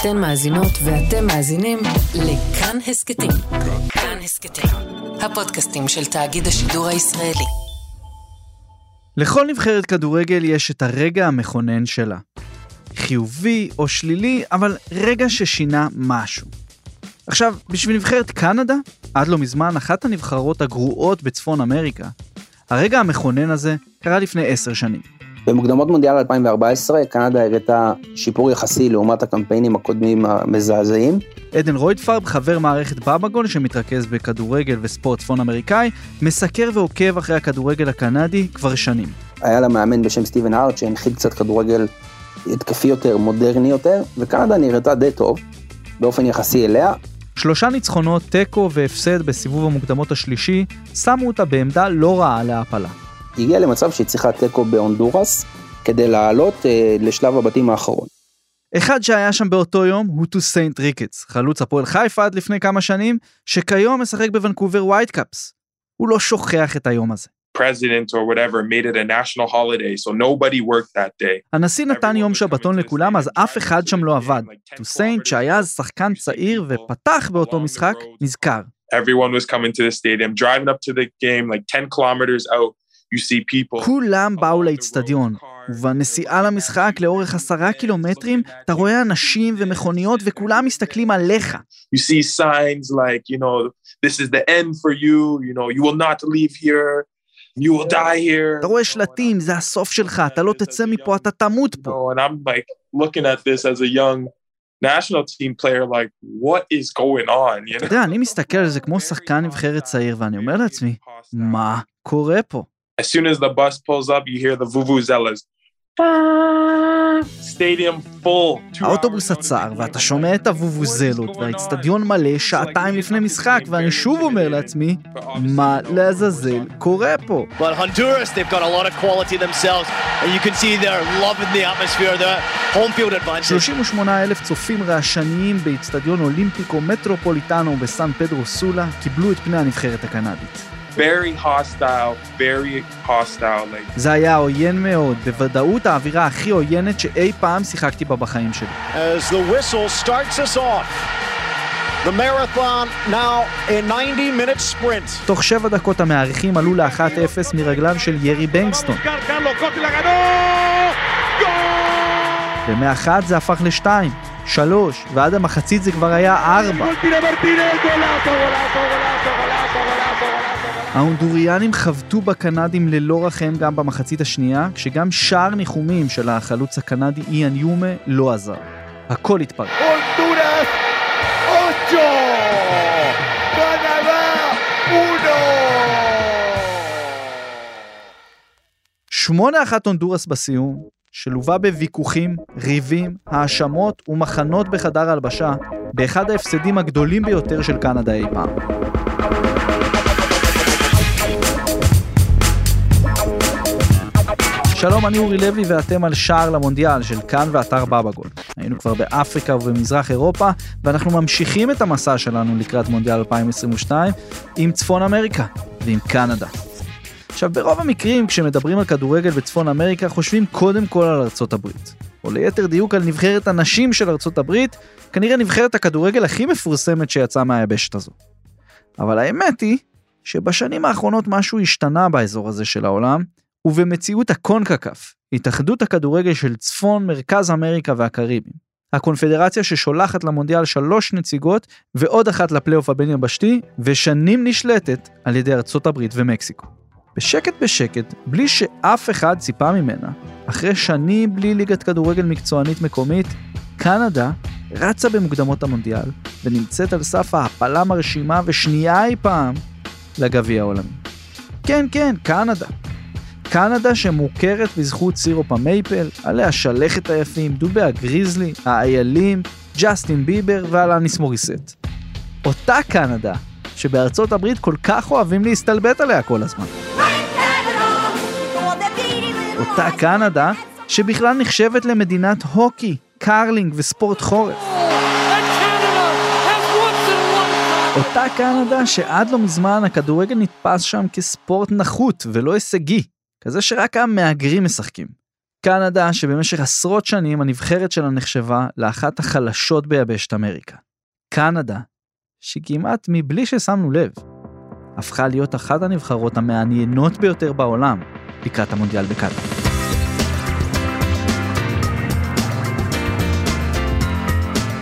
אתן מאזינות ואתם מאזינים לכאן הסכתים. כאן הסכתים, הפודקאסטים של תאגיד השידור הישראלי. לכל נבחרת כדורגל יש את הרגע המכונן שלה. חיובי או שלילי, אבל רגע ששינה משהו. עכשיו, בשביל נבחרת קנדה, עד לא מזמן אחת הנבחרות הגרועות בצפון אמריקה, הרגע המכונן הזה קרה לפני עשר שנים. במוקדמות מונדיאל 2014 קנדה הראתה שיפור יחסי לעומת הקמפיינים הקודמים המזעזעים. עדן רויטפרב, חבר מערכת בבגול שמתרכז בכדורגל וספורט צפון אמריקאי, מסקר ועוקב אחרי הכדורגל הקנדי כבר שנים. היה לה מאמן בשם סטיבן הארט שהנחיל קצת כדורגל התקפי יותר, מודרני יותר, וקנדה נראתה די טוב, באופן יחסי אליה. שלושה ניצחונות, תיקו והפסד בסיבוב המוקדמות השלישי, שמו אותה בעמדה לא רעה להעפלה. היא הגיעה למצב שהיא צריכה תיקו בהונדורס, כדי לעלות אה, לשלב הבתים האחרון. אחד שהיה שם באותו יום הוא טוסיינט ריקץ, חלוץ הפועל חיפה עד לפני כמה שנים, שכיום משחק בוונקובר ווייט קאפס. הוא לא שוכח את היום הזה. president or whatever made it a national holiday, so nobody worked that day. הנשיא נתן יום שבתון לכולם, אז אף אחד שם לא עבד. טוסיינט, שהיה אז שחקן צעיר ופתח באותו משחק, נזכר. Everyone was coming to the stadium, driving up to the game like 10 kilometers out. You see people. כולם באו לאצטדיון, ובנסיעה למשחק לאורך עשרה קילומטרים, אתה רואה אנשים ומכוניות וכולם מסתכלים עליך. You see signs like, you know, this is the end for you, you know, you will not leave here. You will die here. אתה רואה שלטים, זה הסוף שלך, אתה לא תצא מפה, אתה תמות פה. No, and I'm like looking at this as a young national team player, like, what is going on? You אתה? יודע, אני מסתכל על זה כמו שחקן נבחרת צעיר, ואני אומר לעצמי, מה קורה פה? As soon as the bus pulls up, you hear the vuvuzelas. Stadium full. Two האוטובוס עצר. ואתה שומע את הוובוזלות, והאצטדיון מלא שעתיים לפני משחק, ואני שוב אומר לעצמי, מה לעזאזל קורה פה? But Honduras, they've got a lot of quality themselves, and you can see they're loving the atmosphere, the home field advantage. 38 אלף צופים רעשניים באיצטדיון אולימפיקו מטרופוליטנו בסן פדרו סולה קיבלו את פני הנבחרת הקנדית. Very hostile, very hostile. Like זה היה עוין מאוד, בוודאות האווירה הכי עוינת שאי פעם שיחקתי בה בחיים שלי. as the whistle starts us off. The marathon now a 90-minute sprint. תוך שבע דקות המארחים עלו ל-1-0 מרגלם של ירי בנגסטון. ב-101 זה הפך ל-2, 3, ועד המחצית זה כבר היה 4. ההונדוריאנים חבטו בקנדים ללא רחם גם במחצית השנייה, כשגם שער ניחומים של החלוץ הקנדי איאן יומה לא עזר. הכל התפרק. Ocho. Canadá, uno. שמונה אחת הונדורס בסיום, שלווה בוויכוחים, ריבים, האשמות ומחנות בחדר הלבשה, באחד ההפסדים הגדולים ביותר של קנדה אי פעם. שלום, אני אורי לוי ואתם על שער למונדיאל של כאן ואתר בבגול. היינו כבר באפריקה ובמזרח אירופה, ואנחנו ממשיכים את המסע שלנו לקראת מונדיאל 2022 עם צפון אמריקה ועם קנדה. עכשיו, ברוב המקרים, כשמדברים על כדורגל בצפון אמריקה, חושבים קודם כל על ארצות הברית. או ליתר דיוק על נבחרת הנשים של ארצות הברית, כנראה נבחרת הכדורגל הכי מפורסמת שיצאה מהיבשת הזו. אבל האמת היא, שבשנים האחרונות משהו השתנה באזור הזה של העולם, ובמציאות הקונקקף, התאחדות הכדורגל של צפון, מרכז אמריקה והקריבים. הקונפדרציה ששולחת למונדיאל שלוש נציגות ועוד אחת לפלייאוף הבין-יבשתי, ושנים נשלטת על ידי ארצות הברית ומקסיקו. בשקט בשקט, בלי שאף אחד ציפה ממנה, אחרי שנים בלי ליגת כדורגל מקצוענית מקומית, קנדה רצה במוקדמות המונדיאל ונמצאת על סף ההעפלה מרשימה ושנייה אי פעם לגביע העולמי. כן, כן, קנדה. קנדה שמוכרת בזכות סירופ המייפל, עלי השלכת היפים, דובי הגריזלי, האיילים, ג'סטין ביבר ואלניס מוריסט. אותה קנדה שבארצות הברית כל כך אוהבים להסתלבט עליה כל הזמן. אותה קנדה שבכלל נחשבת למדינת הוקי, קרלינג וספורט חורף. אותה קנדה שעד לא מזמן הכדורגל נתפס שם כספורט נחות ולא הישגי, כזה שרק המהגרים משחקים. קנדה, שבמשך עשרות שנים הנבחרת שלה נחשבה לאחת החלשות ביבשת אמריקה. קנדה, שכמעט מבלי ששמנו לב, הפכה להיות אחת הנבחרות המעניינות ביותר בעולם לקראת המונדיאל בקנדה.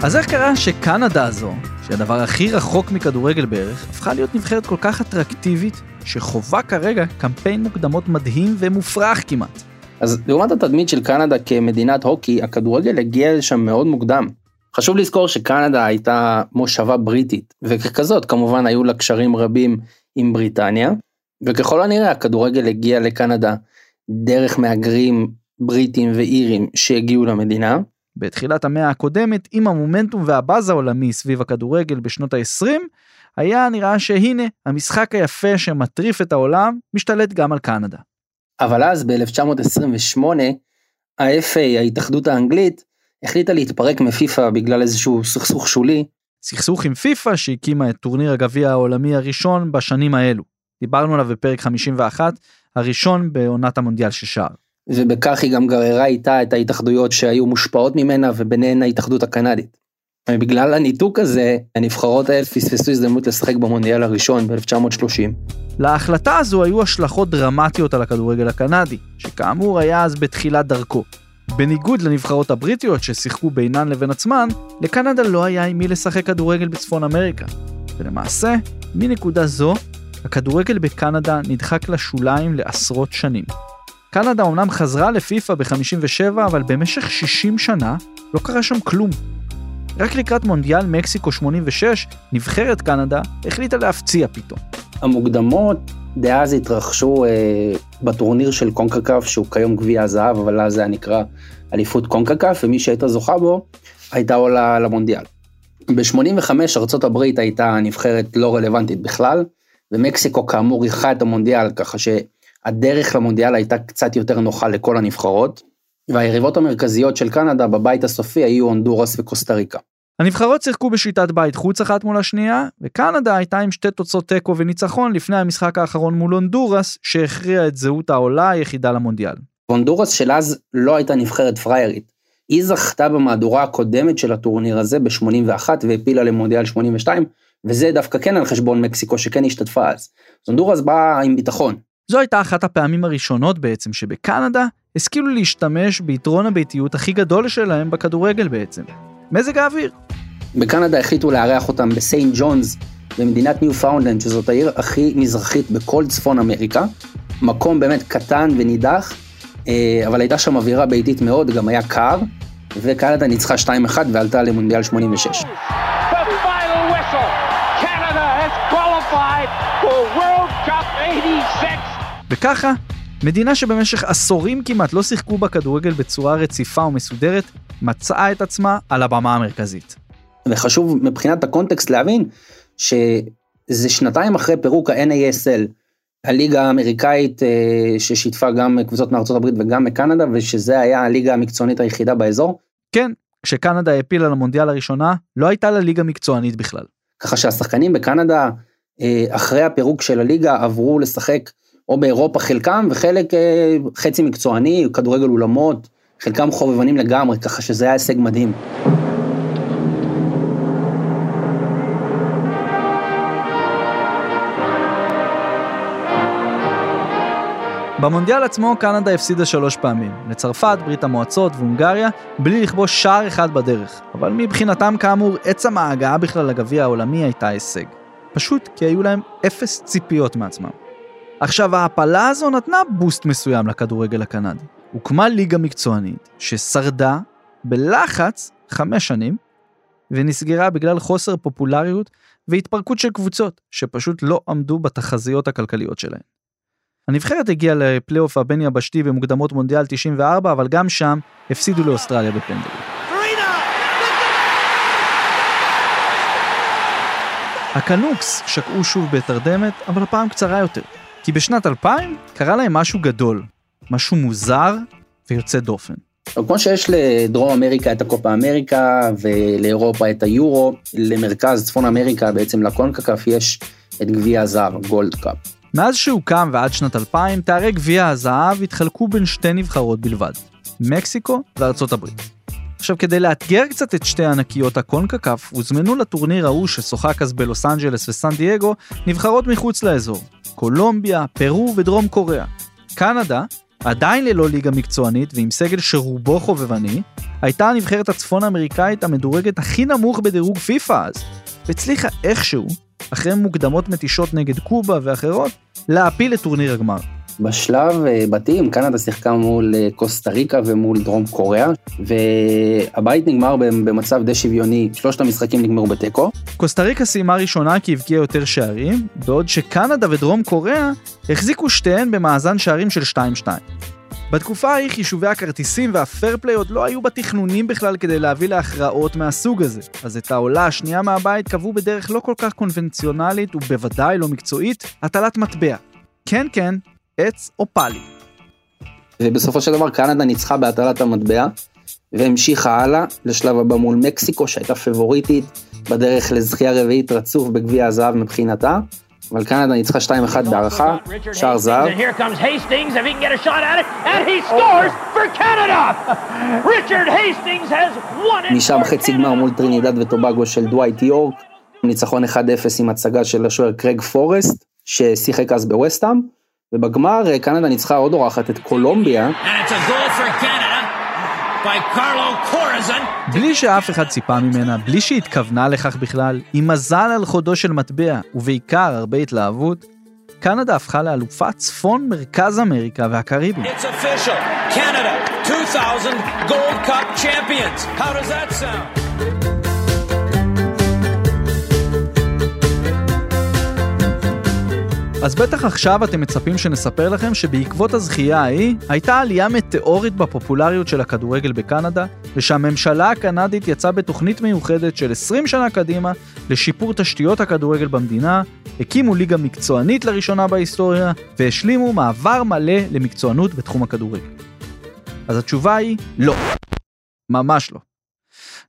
אז איך קרה שקנדה הזו, שהדבר הכי רחוק מכדורגל בערך, הפכה להיות נבחרת כל כך אטרקטיבית, שחווה כרגע קמפיין מוקדמות מדהים ומופרך כמעט? אז לעומת התדמית של קנדה כמדינת הוקי, הכדורגל הגיע לשם מאוד מוקדם. חשוב לזכור שקנדה הייתה מושבה בריטית, וככזאת כמובן היו לה קשרים רבים עם בריטניה, וככל הנראה הכדורגל הגיע לקנדה דרך מהגרים בריטים ואירים שהגיעו למדינה. בתחילת המאה הקודמת, עם המומנטום והבאז העולמי סביב הכדורגל בשנות ה-20, היה נראה שהנה, המשחק היפה שמטריף את העולם, משתלט גם על קנדה. אבל אז ב-1928, ה-FA, ההתאחדות האנגלית, החליטה להתפרק מפיפ"א בגלל איזשהו סכסוך שולי. סכסוך עם פיפ"א שהקימה את טורניר הגביע העולמי הראשון בשנים האלו. דיברנו עליו בפרק 51, הראשון בעונת המונדיאל ששר. ובכך היא גם גררה איתה את ההתאחדויות שהיו מושפעות ממנה וביניהן ההתאחדות הקנדית. ובגלל הניתוק הזה, הנבחרות האלה פספסו הזדמנות לשחק במונדיאל הראשון ב-1930. להחלטה הזו היו השלכות דרמטיות על הכדורגל הקנדי, שכאמור היה אז בתחילת דרכו. בניגוד לנבחרות הבריטיות ששיחקו בינן לבין עצמן, לקנדה לא היה עם מי לשחק כדורגל בצפון אמריקה. ולמעשה, מנקודה זו, הכדורגל בקנדה נדחק לשוליים לעשרות שנים. קנדה אומנם חזרה לפיפ"א ב-57, אבל במשך 60 שנה לא קרה שם כלום. רק לקראת מונדיאל מקסיקו 86, נבחרת קנדה החליטה להפציע פתאום. המוקדמות דאז התרחשו אה, בטורניר של קונקקף, שהוא כיום גביע הזהב, אבל אז זה היה נקרא אליפות קונקקף, ומי שהייתה זוכה בו, הייתה עולה למונדיאל. ב-85 ארצות הברית הייתה נבחרת לא רלוונטית בכלל, ומקסיקו כאמור אירחה את המונדיאל, ככה שהדרך למונדיאל הייתה קצת יותר נוחה לכל הנבחרות, והיריבות המרכזיות של קנדה בבית הסופי היו הונדורס וקוסטה ריקה. הנבחרות שיחקו בשיטת בית חוץ אחת מול השנייה, וקנדה הייתה עם שתי תוצאות תיקו וניצחון לפני המשחק האחרון מול הונדורס, שהכריע את זהות העולה היחידה למונדיאל. הונדורס של אז לא הייתה נבחרת פריירית. היא זכתה במהדורה הקודמת של הטורניר הזה ב-81 והעפילה למונדיאל 82, וזה דווקא כן על חשבון מקסיקו שכן השתתפה אז. הונדורס באה עם ביטחון. זו הייתה אחת הפעמים הראשונות בעצם שבקנדה השכילו להשתמש ביתרון הביתיות הכי גדול שלהם בכדורגל בעצם. מזג האוויר. בקנדה החליטו לארח אותם בסיינט ג'ונס, במדינת ניו-פאונדלנד, שזאת העיר הכי מזרחית בכל צפון אמריקה. מקום באמת קטן ונידח, אה, אבל הייתה שם אווירה ביתית מאוד, גם היה קר, וקנדה ניצחה 2-1 ועלתה למונדיאל 86. וככה, מדינה שבמשך עשורים כמעט לא שיחקו בה כדורגל בצורה רציפה ומסודרת, מצאה את עצמה על הבמה המרכזית. וחשוב מבחינת הקונטקסט להבין שזה שנתיים אחרי פירוק ה-NASL, הליגה האמריקאית אה, ששיתפה גם קבוצות מארצות הברית וגם מקנדה, ושזה היה הליגה המקצוענית היחידה באזור. כן, כשקנדה העפילה למונדיאל הראשונה, לא הייתה לה ליגה מקצוענית בכלל. ככה שהשחקנים בקנדה, אה, אחרי הפירוק של הליגה, עברו לשחק או באירופה חלקם, וחלק אה, חצי מקצועני, כדורגל אולמות, חלקם חובבנים לגמרי, ככה שזה היה הישג מדהים. במונדיאל עצמו קנדה הפסידה שלוש פעמים, לצרפת, ברית המועצות והונגריה, בלי לכבוש שער אחד בדרך. אבל מבחינתם כאמור, עצם ההגעה בכלל לגביע העולמי הייתה הישג. פשוט כי היו להם אפס ציפיות מעצמם. עכשיו ההעפלה הזו נתנה בוסט מסוים לכדורגל הקנדי. הוקמה ליגה מקצוענית ששרדה בלחץ חמש שנים ונסגרה בגלל חוסר פופולריות והתפרקות של קבוצות שפשוט לא עמדו בתחזיות הכלכליות שלהן. הנבחרת הגיעה לפלייאוף הבין יבשתי במוקדמות מונדיאל 94 אבל גם שם הפסידו לאוסטרליה בפנדלים. הקנוקס שקעו שוב בתרדמת אבל הפעם קצרה יותר. כי בשנת 2000 קרה להם משהו גדול, משהו מוזר ויוצא דופן. כמו שיש לדרום אמריקה את הקופה אמריקה ולאירופה את היורו, למרכז צפון אמריקה בעצם לקונקקף יש את גביע הזהב, Gold Cup. מאז שהוקם ועד שנת 2000, תארי גביע הזהב התחלקו בין שתי נבחרות בלבד. מקסיקו וארצות הברית. עכשיו, כדי לאתגר קצת את שתי ענקיות הקונקקף, הוזמנו לטורניר ההוא ששוחק אז בלוס אנג'לס וסן דייגו, נבחרות מחוץ לאזור, קולומביה, פרו ודרום קוריאה. קנדה, עדיין ללא ליגה מקצוענית ועם סגל שרובו חובבני, הייתה הנבחרת הצפון אמריקאית המדורגת הכי נמוך בדירוג פיפא אז, והצליחה איכשהו, אחרי מוקדמות מתישות נגד קובה ואחרות, להעפיל את טורניר הגמר. בשלב אה, בתים קנדה שיחקה מול אה, קוסטה ריקה ומול דרום קוריאה והבית נגמר במצב די שוויוני שלושת המשחקים נגמרו בתיקו. קוסטה ריקה סיימה ראשונה כי הבקיעה יותר שערים בעוד שקנדה ודרום קוריאה החזיקו שתיהן במאזן שערים של 2-2. בתקופה ההיא חישובי הכרטיסים והפרפליי עוד לא היו בתכנונים בכלל כדי להביא להכרעות מהסוג הזה. אז את העולה השנייה מהבית קבעו בדרך לא כל כך קונבנציונלית ובוודאי לא מקצועית, הטלת מטבע. כן כן, עץ או פאלי. ובסופו של דבר קנדה ניצחה בהטלת המטבע והמשיכה הלאה לשלב הבא מול מקסיקו שהייתה פבוריטית בדרך לזכייה רביעית רצוף בגביע הזהב מבחינתה. אבל קנדה ניצחה 2-1 בהערכה, שער זהב. משם חצי גמר מול טרינידד וטובגו של דווייט יורק, ניצחון 1-0 עם הצגה של השוער קרג פורסט, ששיחק אז בווסטהאם, ובגמר אה, קנדה ניצחה עוד אורחת את קולומביה. בלי שאף אחד ציפה ממנה, בלי שהתכוונה לכך בכלל, עם מזל על חודו של מטבע, ובעיקר הרבה התלהבות, קנדה הפכה לאלופת צפון מרכז אמריקה והקריבים. Canada 2000 Gold Cup champions. How does that sound? אז בטח עכשיו אתם מצפים שנספר לכם שבעקבות הזכייה ההיא, הייתה עלייה מטאורית בפופולריות של הכדורגל בקנדה, ושהממשלה הקנדית יצאה בתוכנית מיוחדת של 20 שנה קדימה לשיפור תשתיות הכדורגל במדינה, הקימו ליגה מקצוענית לראשונה בהיסטוריה, והשלימו מעבר מלא למקצוענות בתחום הכדורגל. אז התשובה היא לא. ממש לא.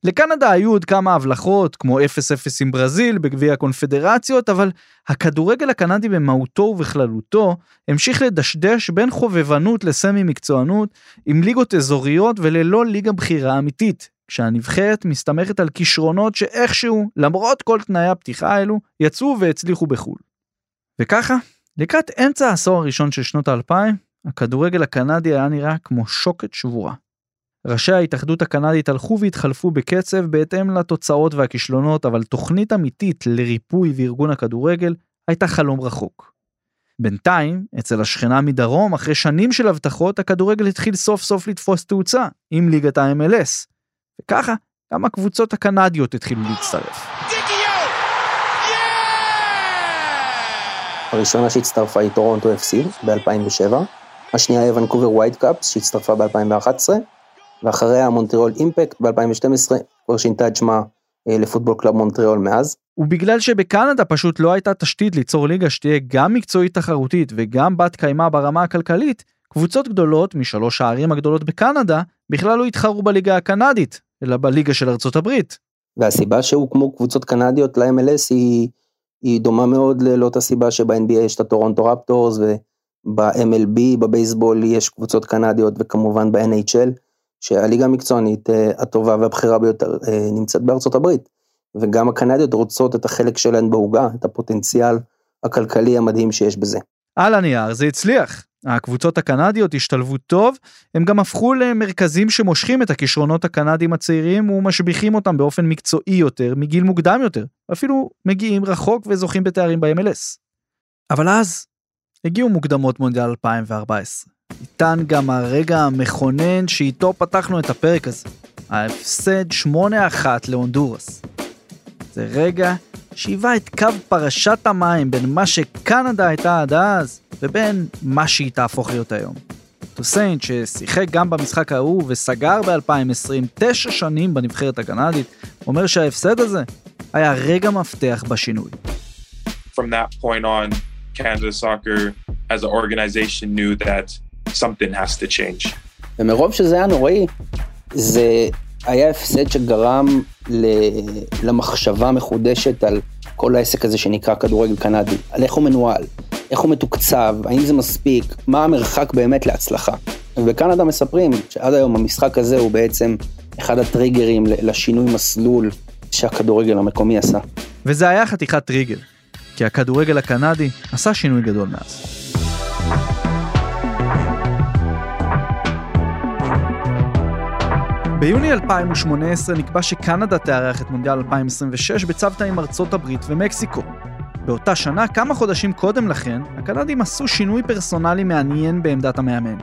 לקנדה היו עוד כמה הבלחות, כמו 0-0 עם ברזיל בגביע הקונפדרציות, אבל הכדורגל הקנדי במהותו ובכללותו המשיך לדשדש בין חובבנות לסמי מקצוענות, עם ליגות אזוריות וללא ליגה בחירה אמיתית, כשהנבחרת מסתמכת על כישרונות שאיכשהו, למרות כל תנאי הפתיחה האלו, יצאו והצליחו בחו"ל. וככה, לקראת אמצע העשור הראשון של שנות האלפיים, הכדורגל הקנדי היה נראה כמו שוקת שבורה. ראשי ההתאחדות הקנדית הלכו והתחלפו בקצב בהתאם לתוצאות והכישלונות, אבל תוכנית אמיתית לריפוי וארגון הכדורגל הייתה חלום רחוק. בינתיים, אצל השכנה מדרום, אחרי שנים של הבטחות, הכדורגל התחיל סוף סוף לתפוס תאוצה עם ליגת ה-MLS. וככה, גם הקבוצות הקנדיות התחילו להצטרף. הראשונה שהצטרפה היא טורונטו FC ב-2007, השנייה היא ונקובר וייטקאפס שהצטרפה ב-2011, ואחריה מונטריאול אימפקט ב-2012 כבר שינתה את שמה אה, לפוטבול קלאב מונטריאול מאז. ובגלל שבקנדה פשוט לא הייתה תשתית ליצור ליגה שתהיה גם מקצועית תחרותית וגם בת קיימא ברמה הכלכלית, קבוצות גדולות משלוש הערים הגדולות בקנדה בכלל לא התחרו בליגה הקנדית, אלא בליגה של ארצות הברית. והסיבה שהוקמו קבוצות קנדיות ל-MLS היא, היא דומה מאוד לאותה סיבה שב-NBA יש את הטורונטו רפטורס וב-MLB, בבייסבול יש קבוצות קנדיות וכמובן ב-NHL. שהליגה המקצוענית אה, הטובה והבכירה ביותר אה, נמצאת בארצות הברית. וגם הקנדיות רוצות את החלק שלהן בעוגה, את הפוטנציאל הכלכלי המדהים שיש בזה. על הנייר זה הצליח. הקבוצות הקנדיות השתלבו טוב, הם גם הפכו למרכזים שמושכים את הכישרונות הקנדיים הצעירים ומשביחים אותם באופן מקצועי יותר מגיל מוקדם יותר, אפילו מגיעים רחוק וזוכים בתארים ב-MLS. אבל אז הגיעו מוקדמות מונדיאל 2014. איתן גם הרגע המכונן שאיתו פתחנו את הפרק הזה. ההפסד 8-1 להונדורס. זה רגע שהיווה את קו פרשת המים בין מה שקנדה הייתה עד אז, ובין מה שהיא תהפוך להיות היום. טוסיינט, ששיחק גם במשחק ההוא וסגר ב-2020 תשע שנים בנבחרת הקנדית, אומר שההפסד הזה היה רגע מפתח בשינוי. From that point on, Canada Soccer as an organization knew that something has to change. ומרוב שזה היה נוראי, זה היה הפסד שגרם למחשבה מחודשת על כל העסק הזה שנקרא כדורגל קנדי, על איך הוא מנוהל, איך הוא מתוקצב, האם זה מספיק, מה המרחק באמת להצלחה. ובקנדה מספרים שעד היום המשחק הזה הוא בעצם אחד הטריגרים לשינוי מסלול שהכדורגל המקומי עשה. וזה היה חתיכת טריגר, כי הכדורגל הקנדי עשה שינוי גדול מאז. ביוני 2018 נקבע שקנדה תארח את מונדיאל 2026 בצוותא עם ארצות הברית ומקסיקו. באותה שנה, כמה חודשים קודם לכן, הקנדים עשו שינוי פרסונלי מעניין בעמדת המאמן.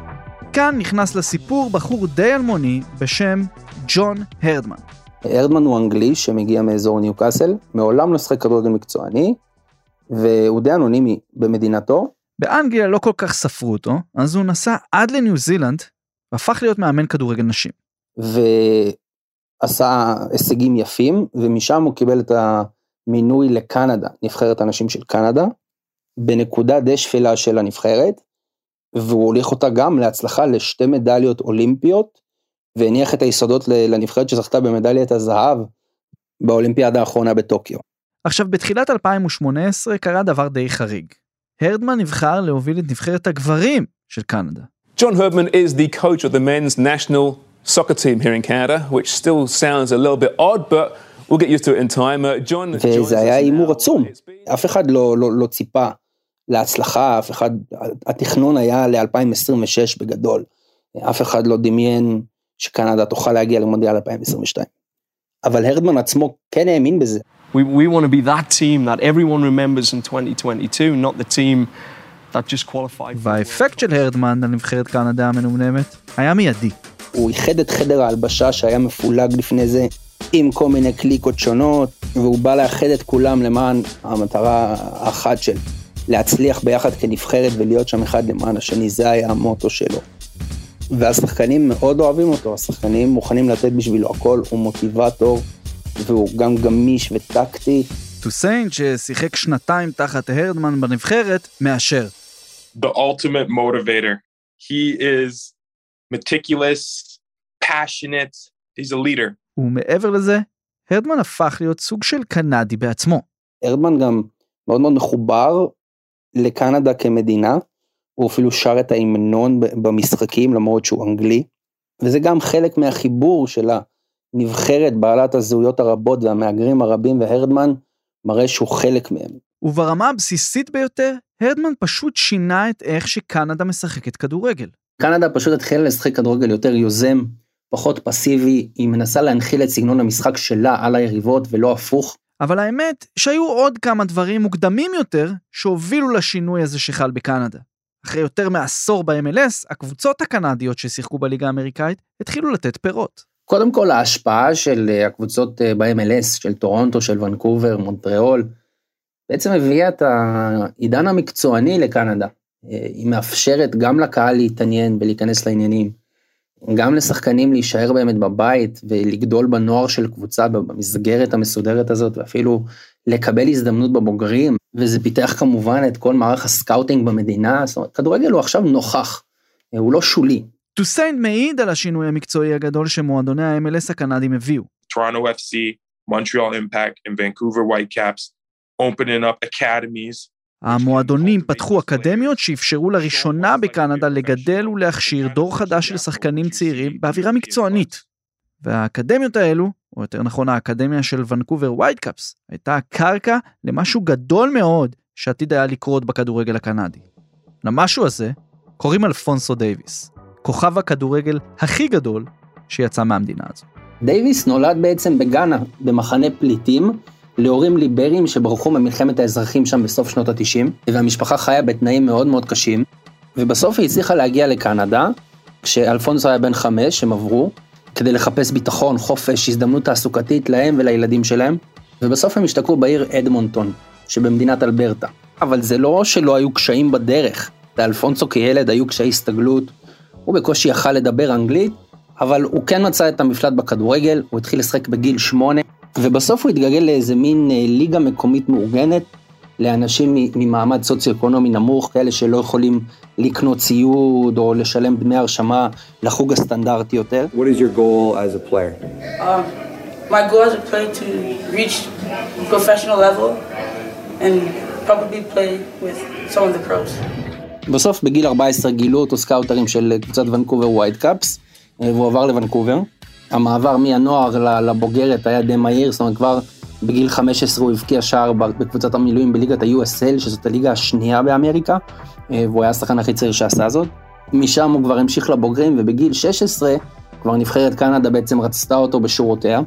כאן נכנס לסיפור בחור די אלמוני בשם ג'ון הרדמן. הרדמן הוא אנגלי שמגיע מאזור ניוקאסל, מעולם לא שחק כדורגל מקצועני, והוא די אנונימי במדינתו. באנגליה לא כל כך ספרו אותו, אז הוא נסע עד לניו זילנד, והפך להיות מאמן כדורגל נשים. ועשה הישגים יפים, ומשם הוא קיבל את המינוי לקנדה, נבחרת הנשים של קנדה, בנקודה די שפלה של הנבחרת, והוא הוליך אותה גם להצלחה לשתי מדליות אולימפיות, והניח את היסודות לנבחרת שזכתה במדליית הזהב באולימפיאדה האחרונה בטוקיו. עכשיו, בתחילת 2018 קרה דבר די חריג. הרדמן נבחר להוביל את נבחרת הגברים של קנדה. John Herdman is the coach of the men's national soccer team here in Canada, which still sounds a little bit odd, but we'll get used to it in time. Uh, John וזה היה הימור עצום, אף אחד לא, לא, לא ציפה להצלחה, אף אחד, התכנון היה ל-2026 בגדול, אף אחד לא דמיין שקנדה תוכל להגיע למונדיאל 2022. אבל הרדמן עצמו כן האמין בזה. We, we want to be that team that everyone remembers in 2022, not the team that just qualified. והאפקט של הרדמן על נבחרת קנדה המנומנמת היה מיידי. הוא איחד את חדר ההלבשה שהיה מפולג לפני זה עם כל מיני קליקות שונות, והוא בא לאחד את כולם למען המטרה האחת של להצליח ביחד כנבחרת ולהיות שם אחד למען השני, זה היה המוטו שלו. והשחקנים מאוד אוהבים אותו, השחקנים מוכנים לתת בשבילו הכל, הוא מוטיבטור, והוא גם גמיש וטקטי. טוסיין, ששיחק שנתיים תחת הרדמן בנבחרת, מאשר. The ultimate motivator. He is meticulous, passionate, he's a leader. ומעבר לזה, הרדמן הפך להיות סוג של קנדי בעצמו. הרדמן גם מאוד מאוד מחובר לקנדה כמדינה, הוא אפילו שר את ההמנון במשחקים למרות שהוא אנגלי, וזה גם חלק מהחיבור של הנבחרת בעלת הזהויות הרבות והמהגרים הרבים, והרדמן מראה שהוא חלק מהם. וברמה הבסיסית ביותר, הרדמן פשוט שינה את איך שקנדה משחקת כדורגל. קנדה פשוט התחילה לשחק כדורגל יותר יוזם, פחות פסיבי, היא מנסה להנחיל את סגנון המשחק שלה על היריבות ולא הפוך. אבל האמת שהיו עוד כמה דברים מוקדמים יותר שהובילו לשינוי הזה שחל בקנדה. אחרי יותר מעשור ב-MLS, הקבוצות הקנדיות ששיחקו בליגה האמריקאית התחילו לתת פירות. קודם כל ההשפעה של אה, הקבוצות אה, ב-MLS, של טורונטו, של ונקובר, מונטריאול, בעצם הביאה את העידן המקצועני לקנדה. אה, היא מאפשרת גם לקהל להתעניין ולהיכנס לעניינים, גם לשחקנים להישאר באמת בבית ולגדול בנוער של קבוצה במסגרת המסודרת הזאת, ואפילו לקבל הזדמנות בבוגרים, וזה פיתח כמובן את כל מערך הסקאוטינג במדינה, זאת אומרת, כדורגל הוא עכשיו נוכח, הוא לא שולי. טוסיינט מעיד על השינוי המקצועי הגדול שמועדוני ה-MLS הקנדים הביאו. Toronto FC, Montreal Impact, and Vancouver Whitecaps opening up academies. המועדונים פתחו אקדמיות שאפשרו לראשונה בקנדה לגדל ולהכשיר דור חדש של שחקנים צעירים באווירה מקצוענית. והאקדמיות האלו, או יותר נכון האקדמיה של ונקובר וייטקאפס, הייתה הקרקע למשהו גדול מאוד שעתיד היה לקרות בכדורגל הקנדי. למשהו הזה קוראים אלפונסו דייוויס, כוכב הכדורגל הכי גדול שיצא מהמדינה הזו. דייוויס נולד בעצם בגאנה, במחנה פליטים, להורים ליברים שברחו ממלחמת האזרחים שם בסוף שנות ה-90, והמשפחה חיה בתנאים מאוד מאוד קשים, ובסוף היא הצליחה להגיע לקנדה, כשאלפונסו היה בן חמש, הם עברו, כדי לחפש ביטחון, חופש, הזדמנות תעסוקתית להם ולילדים שלהם, ובסוף הם השתקעו בעיר אדמונטון, שבמדינת אלברטה. אבל זה לא שלא היו קשיים בדרך, לאלפונסו כילד היו קשיי הסתגלות, הוא בקושי יכל לדבר אנגלית, אבל הוא כן מצא את המפלט בכדורגל, הוא התחיל לשחק בגיל שמונה, ובסוף הוא התגלגל לאיזה מין אה, ליגה מקומית מאורגנת, לאנשים ממעמד סוציו-אקונומי נמוך, כאלה שלא יכולים לקנות ציוד או לשלם דמי הרשמה לחוג הסטנדרטי יותר. What is your goal as a player? Um, my goal as a player to reach professional level and probably play with some of the pros. בסוף בגיל 14 גילו אותו סקאוטרים של קבוצת ונקובר וייטקאפס, והוא עבר לוונקובר. המעבר מהנוער לבוגרת היה די מהיר, זאת אומרת כבר בגיל 15 הוא הבקיע שער בקבוצת המילואים בליגת ה-USL, שזאת הליגה השנייה באמריקה, והוא היה השחקן הכי צעיר שעשה זאת. משם הוא כבר המשיך לבוגרים, ובגיל 16 כבר נבחרת קנדה בעצם רצתה אותו בשורותיה.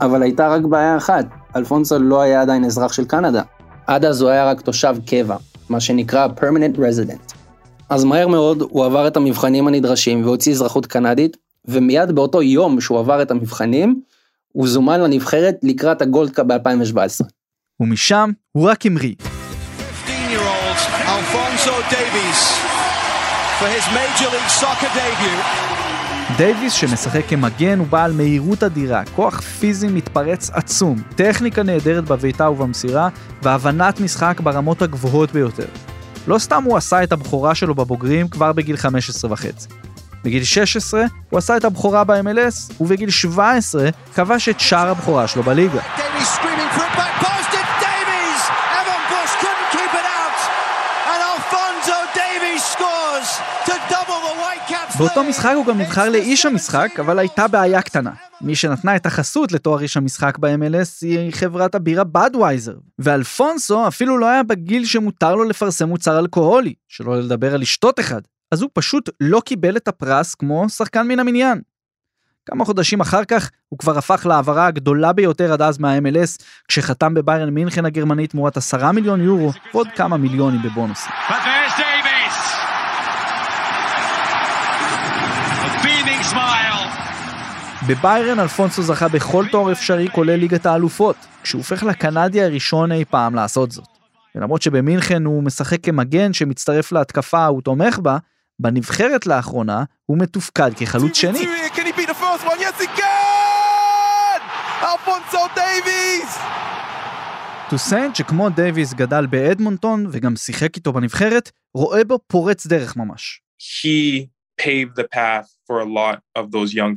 אבל הייתה רק בעיה אחת, אלפונסו לא היה עדיין אזרח של קנדה. עד אז הוא היה רק תושב קבע, מה שנקרא permanent resident. אז מהר מאוד הוא עבר את המבחנים הנדרשים והוציא אזרחות קנדית, ומיד באותו יום שהוא עבר את המבחנים, הוא זומן לנבחרת לקראת הגולדקאפ ב-2017. ומשם הוא רק המריא. דייוויס שמשחק כמגן הוא בעל מהירות אדירה, כוח פיזי מתפרץ עצום, טכניקה נהדרת בביתה ובמסירה, והבנת משחק ברמות הגבוהות ביותר. לא סתם הוא עשה את הבכורה שלו בבוגרים כבר בגיל 15 וחצי. בגיל 16 הוא עשה את הבכורה ב-MLS, ובגיל 17 כבש את שער הבכורה שלו בליגה. באותו משחק הוא גם נבחר לאיש המשחק, אבל הייתה בעיה קטנה. מי שנתנה את החסות לתואר איש המשחק ב-MLS היא חברת הבירה בדווייזר. ואלפונסו אפילו לא היה בגיל שמותר לו לפרסם מוצר אלכוהולי, שלא לדבר על לשתות אחד. אז הוא פשוט לא קיבל את הפרס כמו שחקן מן המניין. כמה חודשים אחר כך הוא כבר הפך להעברה הגדולה ביותר עד אז מה-MLS, כשחתם בביירן מינכן הגרמנית תמורת 10 מיליון יורו ועוד כמה מיליונים בבונוסים. בביירן אלפונסו זכה בכל תואר אפשרי כולל ליגת האלופות, כשהוא הופך לקנדי הראשון אי פעם לעשות זאת. ולמרות שבמינכן הוא משחק כמגן שמצטרף להתקפה הוא תומך בה, בנבחרת לאחרונה הוא מתופקד כחלוץ שני. טוסיינט שכמו דייוויס גדל באדמונטון וגם שיחק איתו בנבחרת, רואה בו פורץ דרך ממש.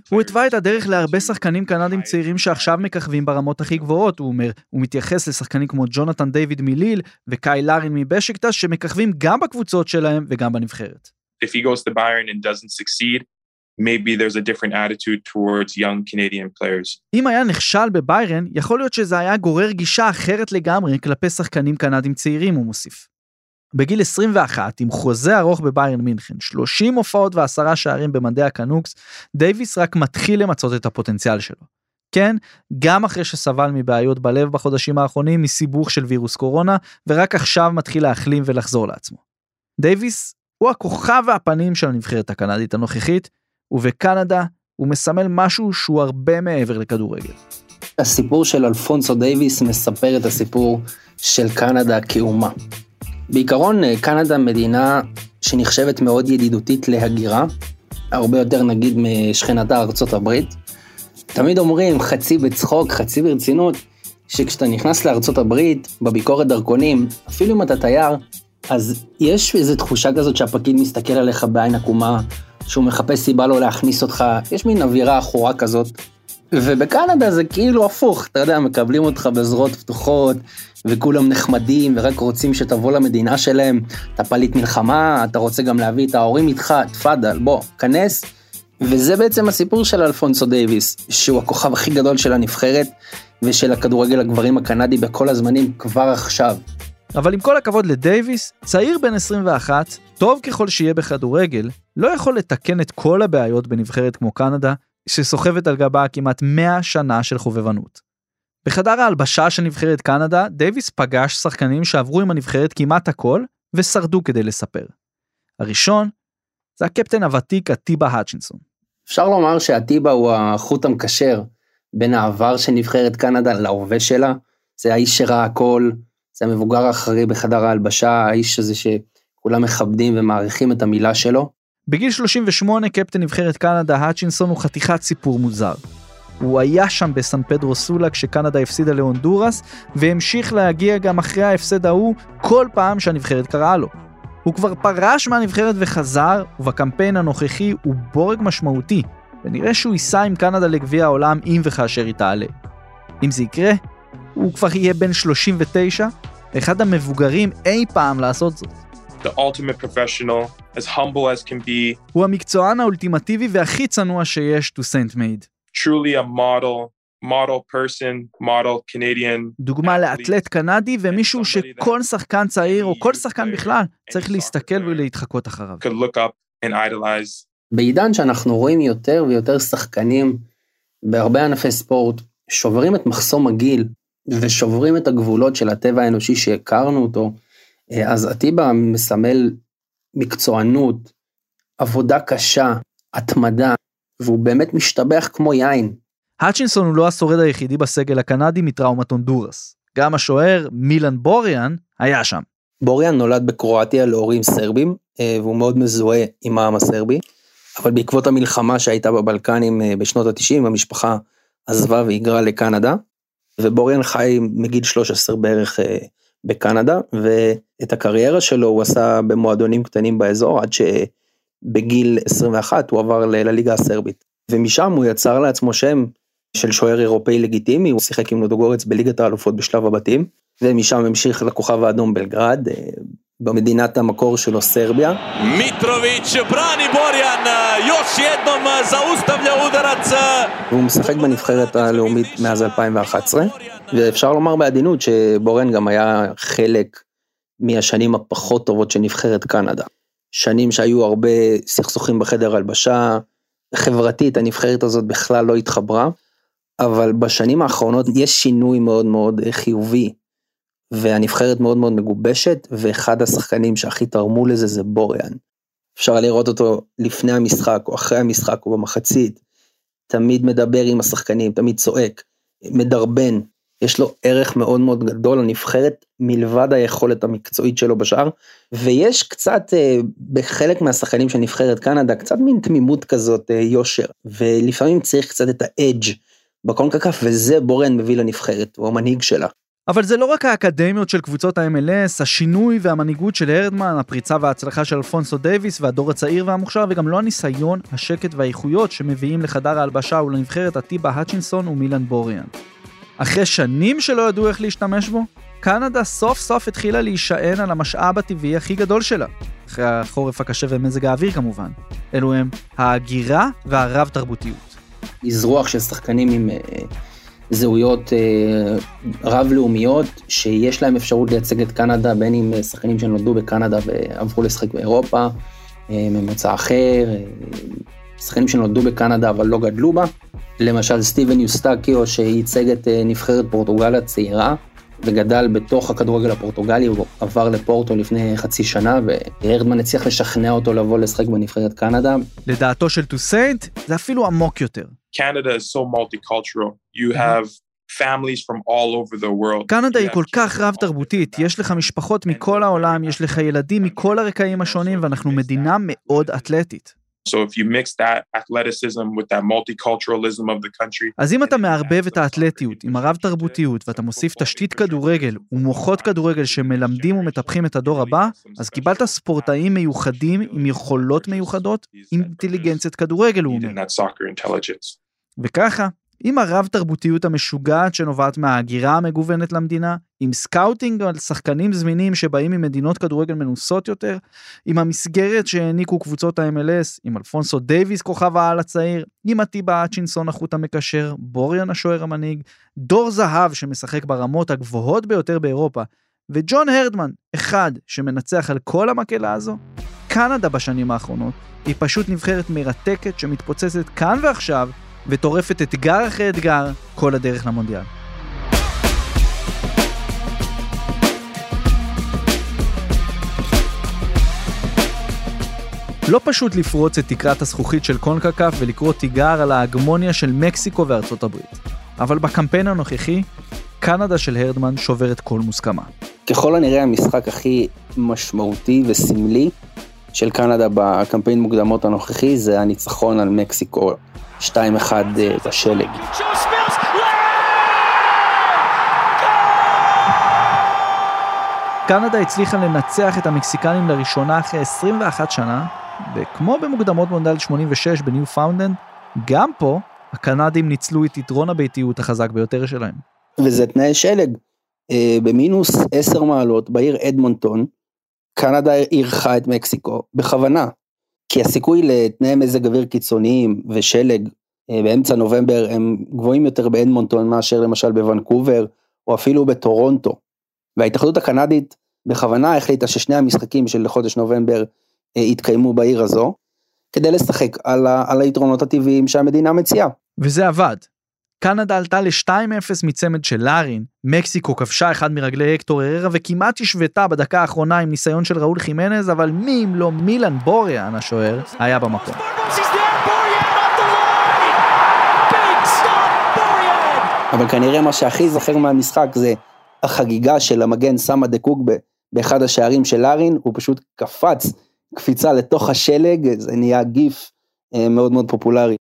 הוא התווה את הדרך להרבה שחקנים קנדים צעירים שעכשיו מככבים ברמות הכי גבוהות, הוא אומר, הוא מתייחס לשחקנים כמו ג'ונתן דיוויד מליל וקאי לארין מבשקטס שמככבים גם בקבוצות שלהם וגם בנבחרת. If he goes to Bayern and doesn't succeed, maybe there's a different attitude towards young Canadian players. אם היה נכשל בביירן, יכול להיות שזה היה גורר גישה אחרת לגמרי כלפי שחקנים קנדים צעירים, הוא מוסיף. בגיל 21, עם חוזה ארוך בביירן מינכן, 30 הופעות ועשרה שערים במדי הקנוקס, דייוויס רק מתחיל למצות את הפוטנציאל שלו. כן, גם אחרי שסבל מבעיות בלב בחודשים האחרונים מסיבוך של וירוס קורונה, ורק עכשיו מתחיל להחלים ולחזור לעצמו. דייוויס הוא הכוכב והפנים של הנבחרת הקנדית הנוכחית, ובקנדה הוא מסמל משהו שהוא הרבה מעבר לכדורגל. הסיפור של אלפונסו דייוויס מספר את הסיפור של קנדה כאומה. בעיקרון קנדה מדינה שנחשבת מאוד ידידותית להגירה, הרבה יותר נגיד משכנתה ארצות הברית. תמיד אומרים חצי בצחוק, חצי ברצינות, שכשאתה נכנס לארצות הברית, בביקורת דרכונים, אפילו אם אתה תייר, אז יש איזו תחושה כזאת שהפקיד מסתכל עליך בעין עקומה, שהוא מחפש סיבה לא להכניס אותך, יש מין אווירה עכורה כזאת. ובקנדה זה כאילו הפוך, אתה יודע, מקבלים אותך בזרועות פתוחות, וכולם נחמדים ורק רוצים שתבוא למדינה שלהם, אתה פליט מלחמה, אתה רוצה גם להביא את ההורים איתך, תפאדל, בוא, כנס. וזה בעצם הסיפור של אלפונסו דייוויס, שהוא הכוכב הכי גדול של הנבחרת ושל הכדורגל הגברים הקנדי בכל הזמנים כבר עכשיו. אבל עם כל הכבוד לדייוויס, צעיר בן 21, טוב ככל שיהיה בכדורגל, לא יכול לתקן את כל הבעיות בנבחרת כמו קנדה, שסוחבת על גבה כמעט 100 שנה של חובבנות. בחדר ההלבשה של נבחרת קנדה, דייוויס פגש שחקנים שעברו עם הנבחרת כמעט הכל, ושרדו כדי לספר. הראשון, זה הקפטן הוותיק עטיבה האצ'ינסון. אפשר לומר שעטיבה הוא החוט המקשר בין העבר של נבחרת קנדה להווה שלה. זה האיש שראה הכל, זה המבוגר האחרי בחדר ההלבשה, האיש הזה שכולם מכבדים ומעריכים את המילה שלו. בגיל 38 קפטן נבחרת קנדה האצ'ינסון הוא חתיכת סיפור מוזר. הוא היה שם בסן פדרו סולה כשקנדה הפסידה להונדורס, והמשיך להגיע גם אחרי ההפסד ההוא כל פעם שהנבחרת קראה לו. הוא כבר פרש מהנבחרת וחזר, ובקמפיין הנוכחי הוא בורג משמעותי, ונראה שהוא ייסע עם קנדה לגביע העולם אם וכאשר היא תעלה. אם זה יקרה, הוא כבר יהיה בן 39, אחד המבוגרים אי פעם לעשות זאת. the ultimate professional, as humble as can be, הוא המקצוען האולטימטיבי והכי צנוע שיש to Saint Maid. truly a model, model person, model Canadian. דוגמה לאתלט קנדי ומישהו שכל שחקן צעיר או כל שחקן בכלל צריך להסתכל ולהתחקות אחריו. could look up and idolize. בעידן שאנחנו רואים יותר ויותר שחקנים בהרבה ענפי ספורט שוברים את מחסום הגיל ושוברים את הגבולות של הטבע האנושי שהכרנו אותו, אה, אז עטיבה מסמל מקצוענות, עבודה קשה, התמדה, והוא באמת משתבח כמו יין. האצ'ינסון הוא לא השורד היחידי בסגל הקנדי מטראומת הונדורס. גם השוער מילן בוריאן היה שם. בוריאן נולד בקרואטיה להורים סרבים, אה, והוא מאוד מזוהה עם העם הסרבי, אבל בעקבות המלחמה שהייתה בבלקנים אה, בשנות ה-90, המשפחה עזבה והיגרה לקנדה, ובוריאן חי מגיל 13 בערך אה, בקנדה, ואת הקריירה שלו הוא עשה במועדונים קטנים באזור, עד שבגיל 21 הוא עבר לליגה הסרבית. ומשם הוא יצר לעצמו שם של שוער אירופאי לגיטימי, הוא שיחק עם לודוגורץ בליגת האלופות בשלב הבתים, ומשם המשיך לכוכב האדום בלגרד, אה, במדינת המקור שלו סרביה. Mitrović brani Borjan, još jednom zaustavlja udarac. והוא משחק בנבחרת הלאומית מאז 2011, ואפשר לומר בעדינות שבורן גם היה חלק מהשנים הפחות טובות של נבחרת קנדה. שנים שהיו הרבה סכסוכים בחדר הלבשה, חברתית הנבחרת הזאת בכלל לא התחברה, אבל בשנים האחרונות יש שינוי מאוד מאוד חיובי, והנבחרת מאוד מאוד מגובשת, ואחד השחקנים שהכי תרמו לזה זה בוריאן. אפשר לראות אותו לפני המשחק או אחרי המשחק או במחצית, תמיד מדבר עם השחקנים, תמיד צועק, מדרבן, יש לו ערך מאוד מאוד גדול לנבחרת מלבד היכולת המקצועית שלו בשאר, ויש קצת אה, בחלק מהשחקנים של נבחרת קנדה, קצת מין תמימות כזאת, אה, יושר, ולפעמים צריך קצת את האדג' בקונקקף, וזה בורן מביא לנבחרת, הוא המנהיג שלה. אבל זה לא רק האקדמיות של קבוצות ה-MLS, השינוי והמנהיגות של הרדמן, הפריצה וההצלחה של אלפונסו דייוויס והדור הצעיר והמוכשר, וגם לא הניסיון, השקט והאיכויות שמביאים לחדר ההלבשה ולנבחרת עטיבה האצ'ינסון ומילן בוריאן. אחרי שנים שלא ידעו איך להשתמש בו, קנדה סוף סוף התחילה להישען על המשאב הטבעי הכי גדול שלה. אחרי החורף הקשה ומזג האוויר כמובן. אלו הם ההגירה והרב תרבותיות. אזרוח של שחקנים עם אה, זהויות אה, רב-לאומיות, שיש להם אפשרות לייצג את קנדה, בין אם אה, שחקנים שנולדו בקנדה ועברו לשחק באירופה, אה, ממוצא אחר, שחקנים שנולדו בקנדה אבל לא גדלו בה. למשל סטיבן יוסטקיו שייצג את נבחרת פורטוגל הצעירה, וגדל בתוך הכדורגל הפורטוגלי, הוא עבר לפורטו לפני חצי שנה, והרדמן הצליח לשכנע אותו לבוא לשחק בנבחרת קנדה. לדעתו של טוסיינט, זה אפילו עמוק יותר. Canada is so multicultural. You have families from all over the world. קנדה היא כל כך from רב all תרבותית, over יש לך משפחות מכל העולם, יש לך ילדים מכל הרקעים השונים, ואנחנו מדינה מאוד אתלטית. So if you mix that athleticism with that multiculturalism of the country, אז אם אתה מערבב את האתלטיות עם הרב תרבותיות ואתה מוסיף תשתית כדורגל ומוחות כדורגל שמלמדים ומטפחים את הדור הבא, אז קיבלת ספורטאים מיוחדים עם יכולות מיוחדות, עם אינטליגנציית כדורגל, הוא אומר. וככה, עם הרב תרבותיות המשוגעת שנובעת מההגירה המגוונת למדינה, עם סקאוטינג על שחקנים זמינים שבאים ממדינות כדורגל מנוסות יותר, עם המסגרת שהעניקו קבוצות ה-MLS, עם אלפונסו דייוויס כוכב העל הצעיר, עם עטיבה אצ'ינסון החוט המקשר, בוריאן השוער המנהיג, דור זהב שמשחק ברמות הגבוהות ביותר באירופה, וג'ון הרדמן, אחד שמנצח על כל המקהלה הזו, קנדה בשנים האחרונות היא פשוט נבחרת מרתקת שמתפוצצת כאן ועכשיו וטורפת אתגר אחרי אתגר כל הדרך למונדיאל. לא פשוט לפרוץ את תקרת הזכוכית של קונקקף ולקרוא תיגר על ההגמוניה של מקסיקו וארצות הברית. אבל בקמפיין הנוכחי, קנדה של הרדמן שוברת כל מוסכמה. ככל הנראה המשחק הכי משמעותי וסמלי של קנדה בקמפיין מוקדמות הנוכחי זה הניצחון על מקסיקו 2-1 אה, בשלג. קנדה הצליחה לנצח את המקסיקנים לראשונה אחרי 21 שנה, וכמו במוקדמות מונדיאל 86 בניו פאונדלנד, גם פה הקנדים ניצלו את יתרון הביתיות החזק ביותר שלהם. וזה תנאי שלג. אה, במינוס 10 מעלות בעיר אדמונטון, קנדה אירחה את מקסיקו בכוונה, כי הסיכוי לתנאי מזג אוויר קיצוניים ושלג אה, באמצע נובמבר הם גבוהים יותר באדמונטון מאשר למשל בוונקובר או אפילו בטורונטו. וההתאחדות הקנדית בכוונה החליטה ששני המשחקים של חודש נובמבר אה, יתקיימו בעיר הזו, כדי לשחק על, ה, על היתרונות הטבעיים שהמדינה מציעה. וזה עבד. קנדה עלתה ל-2-0 מצמד של לארין, מקסיקו כבשה אחד מרגלי הקטור הררה וכמעט השוותה בדקה האחרונה עם ניסיון של ראול חימנז, אבל מי אם לא מילן בוריאן השוער, היה במקום. אבל כנראה מה שהכי זוכר מהמשחק זה החגיגה של המגן סמה דה קוגבה באחד השערים של לארין, הוא פשוט קפץ קפיצה לתוך השלג, זה נהיה גיף אה, מאוד מאוד פופולרי.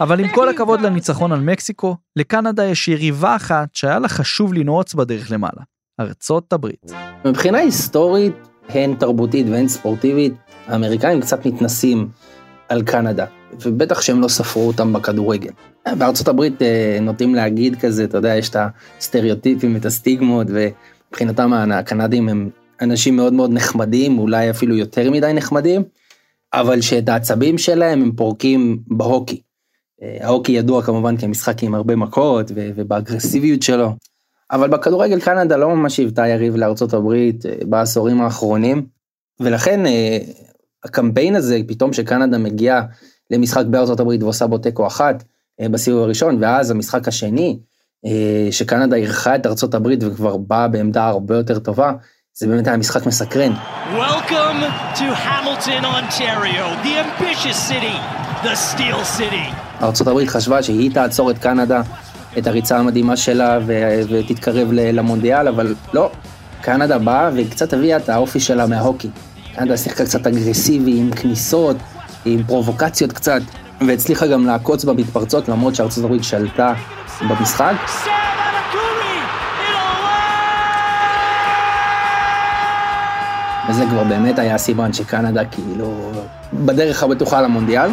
אבל עם כל הכבוד לניצחון על מקסיקו, לקנדה יש יריבה אחת שהיה לה חשוב לנעוץ בדרך למעלה, ארצות הברית. מבחינה היסטורית, הן תרבותית והן ספורטיבית, האמריקאים קצת מתנסים על קנדה, ובטח שהם לא ספרו אותם בכדורגל. בארצות הברית אה, נוטים להגיד כזה, אתה יודע, יש את הסטריאוטיפים, את הסטיגמות, ומבחינתם הקנדים הם אנשים מאוד מאוד נחמדים, אולי אפילו יותר מדי נחמדים, אבל שאת העצבים שלהם הם פורקים בהוקי. אה, ההוקי ידוע כמובן כמשחק עם הרבה מכות ובאגרסיביות שלו, אבל בכדורגל קנדה לא ממש היוותה יריב לארצות הברית אה, בעשורים האחרונים, ולכן הקמפיין הזה, פתאום שקנדה מגיעה למשחק בארצות הברית ועושה בו תיקו אחת אה, בסיבוב הראשון, ואז המשחק השני, אה, שקנדה אירחה את ארצות הברית וכבר באה בעמדה הרבה יותר טובה, זה באמת היה משחק מסקרן. Welcome to Hamilton, Ontario, the ambitious city, the steel city. הברית חשבה שהיא תעצור את קנדה, את הריצה המדהימה שלה ו- ותתקרב למונדיאל, אבל לא, קנדה באה וקצת הביאה את האופי שלה מההוקי. קנדה שיחקה קצת אגרסיבי, עם כניסות, עם פרובוקציות קצת, והצליחה גם לעקוץ במתפרצות למרות שארצות הברית שלטה במשחק. וזה כבר באמת היה סימן שקנדה כאילו בדרך הבטוחה למונדיאל.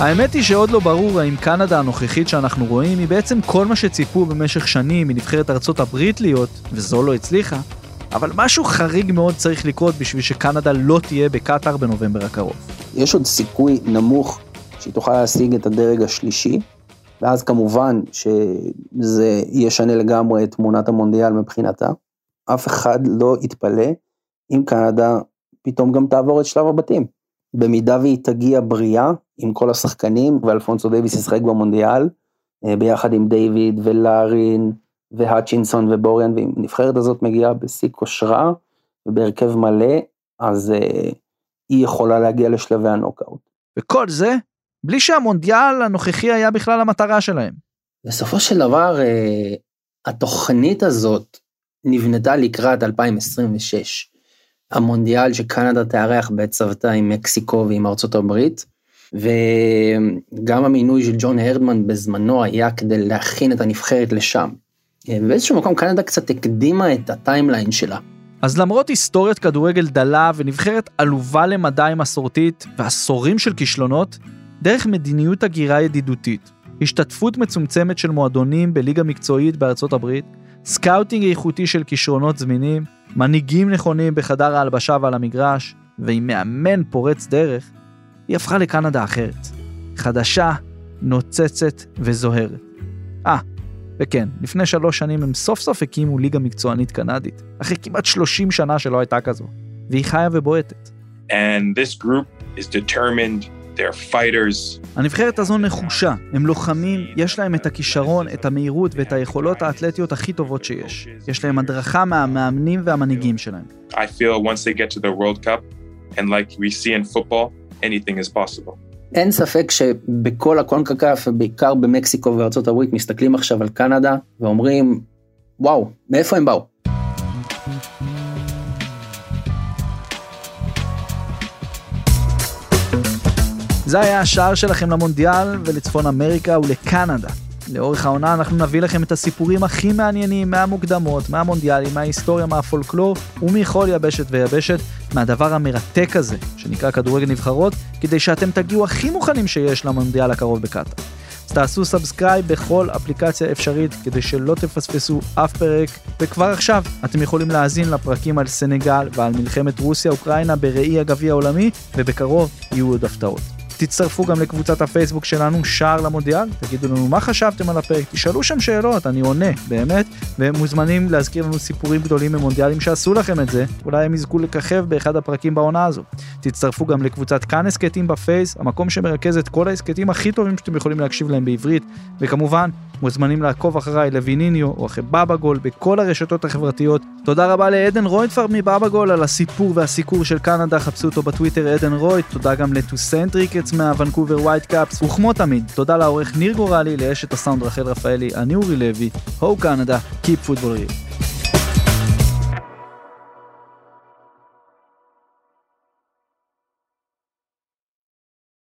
האמת היא שעוד לא ברור האם קנדה הנוכחית שאנחנו רואים היא בעצם כל מה שציפו במשך שנים מנבחרת ארצות הברית להיות, וזו לא הצליחה, אבל משהו חריג מאוד צריך לקרות בשביל שקנדה לא תהיה בקטאר בנובמבר הקרוב. יש עוד סיכוי נמוך שהיא תוכל להשיג את הדרג השלישי, ואז כמובן שזה ישנה לגמרי את תמונת המונדיאל מבחינתה. אף אחד לא יתפלא אם קנדה פתאום גם תעבור את שלב הבתים. במידה והיא תגיע בריאה עם כל השחקנים, ואלפונסו דייוויס ישחק במונדיאל, אה, ביחד עם דיוויד ולארין והאצ'ינסון ובוריאן, ואם הנבחרת הזאת מגיעה בשיא כושרה ובהרכב מלא, אז אה, היא יכולה להגיע לשלבי הנוקאוט. וכל זה, בלי שהמונדיאל הנוכחי היה בכלל המטרה שלהם. בסופו של דבר, אה, התוכנית הזאת נבנתה לקראת 2026. המונדיאל שקנדה תארח בצוותא עם מקסיקו ועם ארצות הברית. וגם המינוי של ג'ון הרדמן בזמנו היה כדי להכין את הנבחרת לשם. באיזשהו מקום קנדה קצת הקדימה את הטיימליין שלה. אז למרות היסטוריית כדורגל דלה ונבחרת עלובה למדי מסורתית ועשורים של כישלונות, דרך מדיניות הגירה ידידותית, השתתפות מצומצמת של מועדונים בליגה מקצועית בארצות הברית, scouting איכותי של כישרונות זמינים, מנהיגים נכונים בחדר ההלבשה ועל המגרש, ועם מאמן פורץ דרך, היא הפכה לקנדה אחרת. חדשה, נוצצת וזוהרת. אה, וכן, לפני שלוש שנים הם סוף סוף הקימו ליגה מקצוענית קנדית, אחרי כמעט 30 שנה שלא הייתה כזו, והיא חיה ובועטת. And this group is determined they're fighters. הנבחרת הזו נחושה, הם לוחמים, יש להם את הכישרון, את המהירות ואת היכולות האתלטיות הכי טובות שיש. יש להם הדרכה מהמאמנים והמנהיגים שלהם. I feel once they get to the World Cup, and like we see in football, anything is possible. אין ספק שבכל הקונקקף, ובעיקר במקסיקו וארצות הברית, מסתכלים עכשיו על קנדה ואומרים, וואו, מאיפה הם באו? זה היה השער שלכם למונדיאל ולצפון אמריקה ולקנדה. לאורך העונה אנחנו נביא לכם את הסיפורים הכי מעניינים מהמוקדמות, מהמונדיאלים, מההיסטוריה, מהפולקלור ומכל יבשת ויבשת, מהדבר המרתק הזה שנקרא כדורגל נבחרות, כדי שאתם תגיעו הכי מוכנים שיש למונדיאל הקרוב בקטאר. אז תעשו subscribe בכל אפליקציה אפשרית כדי שלא תפספסו אף פרק, וכבר עכשיו אתם יכולים להאזין לפרקים על סנגל ועל מלחמת רוסיה-אוקראינה בראי הגביע העולמי, ובקרוב יהיו עוד הפתעות. תצטרפו גם לקבוצת הפייסבוק שלנו, שער למונדיאל, תגידו לנו מה חשבתם על הפרק, תשאלו שם שאלות, אני עונה, באמת, ואתם מוזמנים להזכיר לנו סיפורים גדולים ממונדיאלים שעשו לכם את זה, אולי הם יזכו לככב באחד הפרקים בעונה הזו. תצטרפו גם לקבוצת כאן הסכתים בפייס, המקום שמרכז את כל ההסכתים הכי טובים שאתם יכולים להקשיב להם בעברית, וכמובן, מוזמנים לעקוב אחריי לויניניו או אחרי בבא גול בכל הרשתות החברתיות. תודה רבה לעדן רויטפרד מבבא גול על הסיפור והסיקור של קנדה, חפשו אותו בטוויטר עדן רויט, תודה גם לטוסיינט ריקטס מהוונקובר ווייט קאפס, וכמו תמיד, תודה לעורך ניר גורלי, לאשת הסאונד רחל רפאלי, אני אורי לוי, הו קנדה, Keep football real.